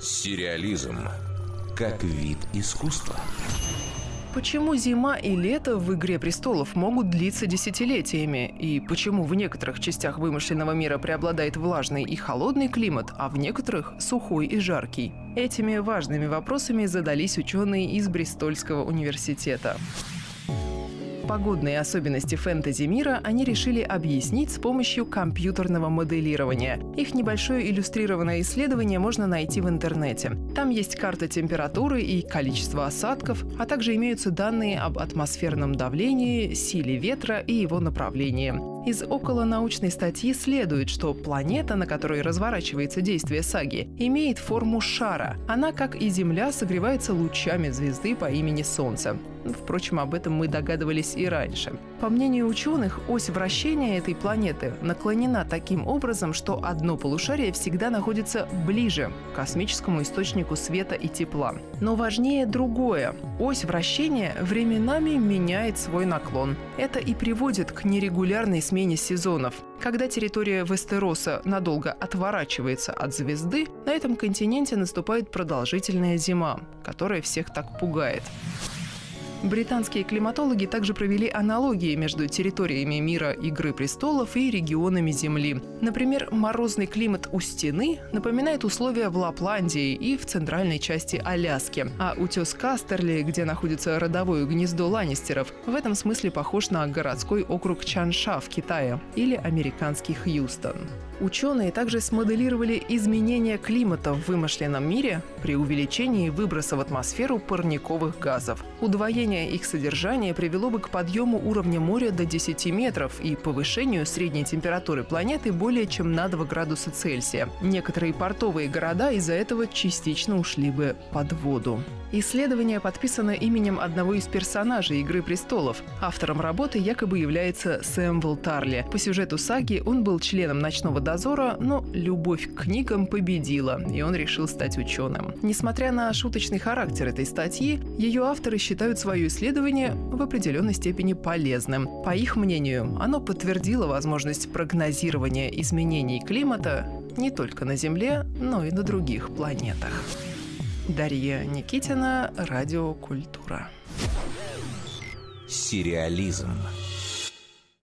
Сериализм как вид искусства. Почему зима и лето в «Игре престолов» могут длиться десятилетиями? И почему в некоторых частях вымышленного мира преобладает влажный и холодный климат, а в некоторых – сухой и жаркий? Этими важными вопросами задались ученые из Бристольского университета погодные особенности фэнтези мира они решили объяснить с помощью компьютерного моделирования. Их небольшое иллюстрированное исследование можно найти в интернете. Там есть карта температуры и количество осадков, а также имеются данные об атмосферном давлении, силе ветра и его направлении. Из околонаучной статьи следует, что планета, на которой разворачивается действие саги, имеет форму шара. Она, как и Земля, согревается лучами звезды по имени Солнце. Впрочем, об этом мы догадывались и раньше. По мнению ученых, ось вращения этой планеты наклонена таким образом, что одно полушарие всегда находится ближе к космическому источнику света и тепла. Но важнее другое. Ось вращения временами меняет свой наклон. Это и приводит к нерегулярной смене сезонов. Когда территория Вестероса надолго отворачивается от звезды, на этом континенте наступает продолжительная зима, которая всех так пугает. Британские климатологи также провели аналогии между территориями мира Игры престолов и регионами Земли. Например, морозный климат у стены напоминает условия в Лапландии и в центральной части Аляски, а утес Кастерли, где находится родовое гнездо Ланнистеров, в этом смысле похож на городской округ Чанша в Китае или американский Хьюстон. Ученые также смоделировали изменения климата в вымышленном мире при увеличении выброса в атмосферу парниковых газов. Удвоение их содержания привело бы к подъему уровня моря до 10 метров и повышению средней температуры планеты более чем на 2 градуса Цельсия. Некоторые портовые города из-за этого частично ушли бы под воду. Исследование подписано именем одного из персонажей «Игры престолов». Автором работы якобы является Сэмвел Тарли. По сюжету саги он был членом ночного дозора, но любовь к книгам победила, и он решил стать ученым. Несмотря на шуточный характер этой статьи, ее авторы считают свое исследование в определенной степени полезным. По их мнению, оно подтвердило возможность прогнозирования изменений климата не только на Земле, но и на других планетах. Дарья Никитина, Радиокультура. Сериализм